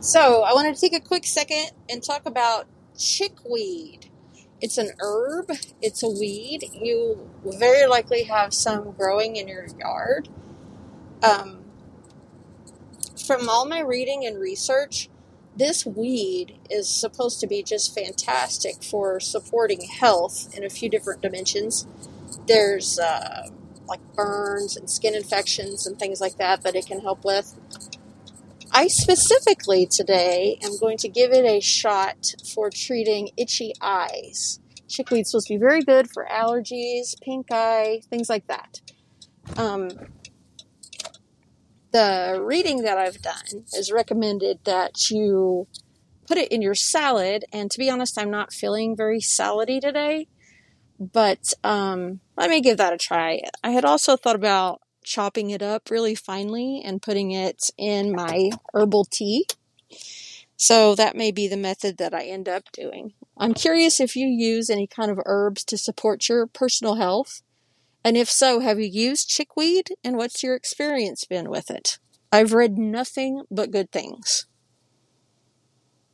So, I wanted to take a quick second and talk about chickweed. It's an herb, it's a weed. You very likely have some growing in your yard. Um, from all my reading and research, this weed is supposed to be just fantastic for supporting health in a few different dimensions. There's uh, like burns and skin infections and things like that that it can help with. I specifically today am going to give it a shot for treating itchy eyes. Chickweed's supposed to be very good for allergies, pink eye, things like that. Um, the reading that I've done is recommended that you put it in your salad. And to be honest, I'm not feeling very salady today, but um, let me give that a try. I had also thought about chopping it up really finely and putting it in my herbal tea. So that may be the method that I end up doing. I'm curious if you use any kind of herbs to support your personal health. And if so, have you used chickweed and what's your experience been with it? I've read nothing but good things.